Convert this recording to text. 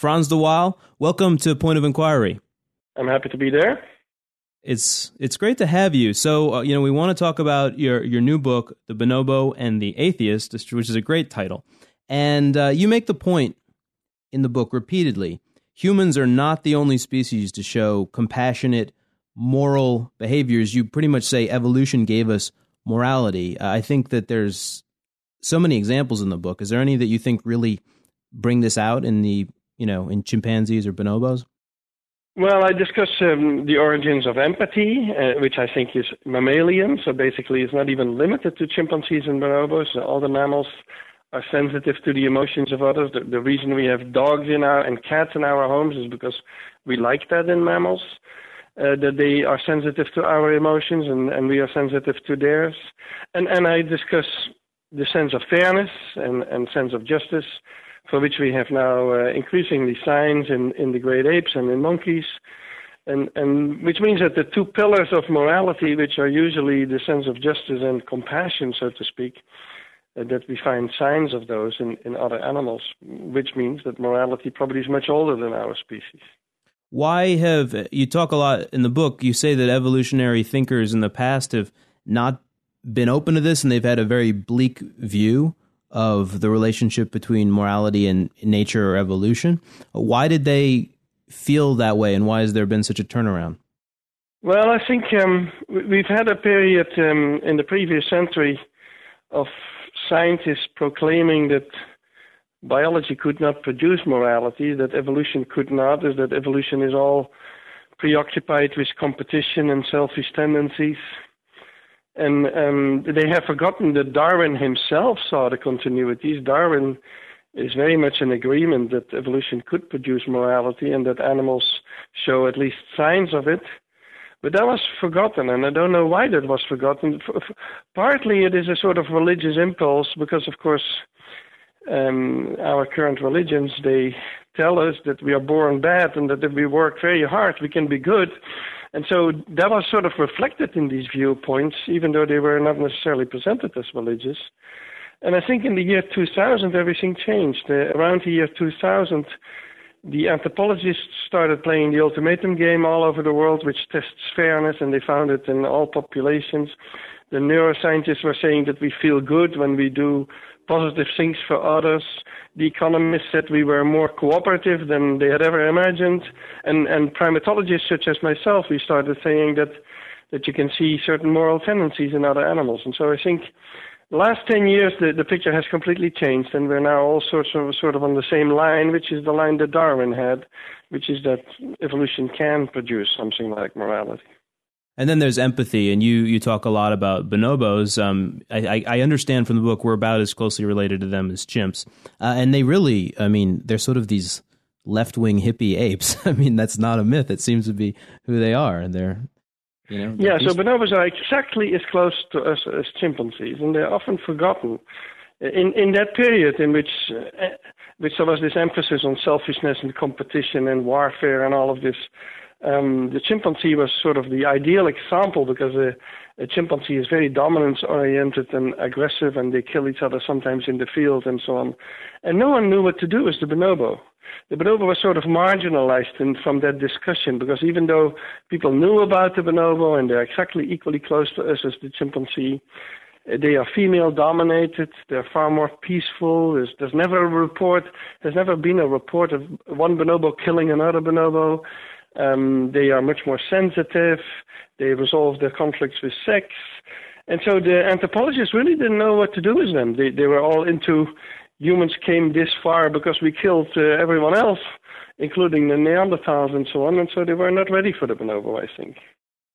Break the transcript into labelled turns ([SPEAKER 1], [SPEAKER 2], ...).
[SPEAKER 1] Frans de Waal, welcome to Point of Inquiry.
[SPEAKER 2] I'm happy to be there.
[SPEAKER 1] It's it's great to have you. So uh, you know we want to talk about your your new book, The Bonobo and the Atheist, which is a great title. And uh, you make the point in the book repeatedly: humans are not the only species to show compassionate, moral behaviors. You pretty much say evolution gave us morality. Uh, I think that there's so many examples in the book. Is there any that you think really bring this out in the you know, in chimpanzees or bonobos?
[SPEAKER 2] Well, I discuss um, the origins of empathy, uh, which I think is mammalian. So basically, it's not even limited to chimpanzees and bonobos. All the mammals are sensitive to the emotions of others. The, the reason we have dogs in our and cats in our homes is because we like that in mammals. Uh, that they are sensitive to our emotions and, and we are sensitive to theirs. And and I discuss the sense of fairness and, and sense of justice for which we have now uh, increasingly signs in, in the great apes and in monkeys, and, and which means that the two pillars of morality, which are usually the sense of justice and compassion, so to speak, uh, that we find signs of those in, in other animals, which means that morality probably is much older than our species.
[SPEAKER 1] Why have you talk a lot in the book? You say that evolutionary thinkers in the past have not been open to this and they've had a very bleak view of the relationship between morality and nature or evolution. Why did they feel that way, and why has there been such a turnaround?
[SPEAKER 2] Well, I think um, we've had a period um, in the previous century of scientists proclaiming that biology could not produce morality, that evolution could not, that evolution is all preoccupied with competition and selfish tendencies. And um, they have forgotten that Darwin himself saw the continuities. Darwin is very much in agreement that evolution could produce morality and that animals show at least signs of it. But that was forgotten, and I don't know why that was forgotten. Partly it is a sort of religious impulse because, of course, um, our current religions they tell us that we are born bad and that if we work very hard we can be good. And so that was sort of reflected in these viewpoints, even though they were not necessarily presented as religious. And I think in the year 2000, everything changed. Uh, around the year 2000, the anthropologists started playing the ultimatum game all over the world, which tests fairness, and they found it in all populations. The neuroscientists were saying that we feel good when we do positive things for others. The economists said we were more cooperative than they had ever imagined. And, and primatologists such as myself, we started saying that, that you can see certain moral tendencies in other animals. And so I think last 10 years, the, the picture has completely changed, and we're now all sorts of, sort of on the same line, which is the line that Darwin had, which is that evolution can produce something like morality.
[SPEAKER 1] And then there's empathy, and you you talk a lot about bonobos. Um, I, I understand from the book we're about as closely related to them as chimps, uh, and they really, I mean, they're sort of these left wing hippie apes. I mean, that's not a myth. It seems to be who they are, and they're you know.
[SPEAKER 2] Yeah, so bonobos are exactly as close to us as chimpanzees, and they're often forgotten. In in that period in which uh, which there was this emphasis on selfishness and competition and warfare and all of this um, the chimpanzee was sort of the ideal example because a, a chimpanzee is very dominance oriented and aggressive and they kill each other sometimes in the field and so on. And no one knew what to do with the bonobo. The bonobo was sort of marginalized in, from that discussion because even though people knew about the bonobo and they're exactly equally close to us as the chimpanzee, they are female dominated. They're far more peaceful. There's, there's never a report. There's never been a report of one bonobo killing another bonobo. Um, they are much more sensitive. They resolve their conflicts with sex. And so the anthropologists really didn't know what to do with them. They, they were all into humans came this far because we killed uh, everyone else, including the Neanderthals and so on. And so they were not ready for the bonobo, I think.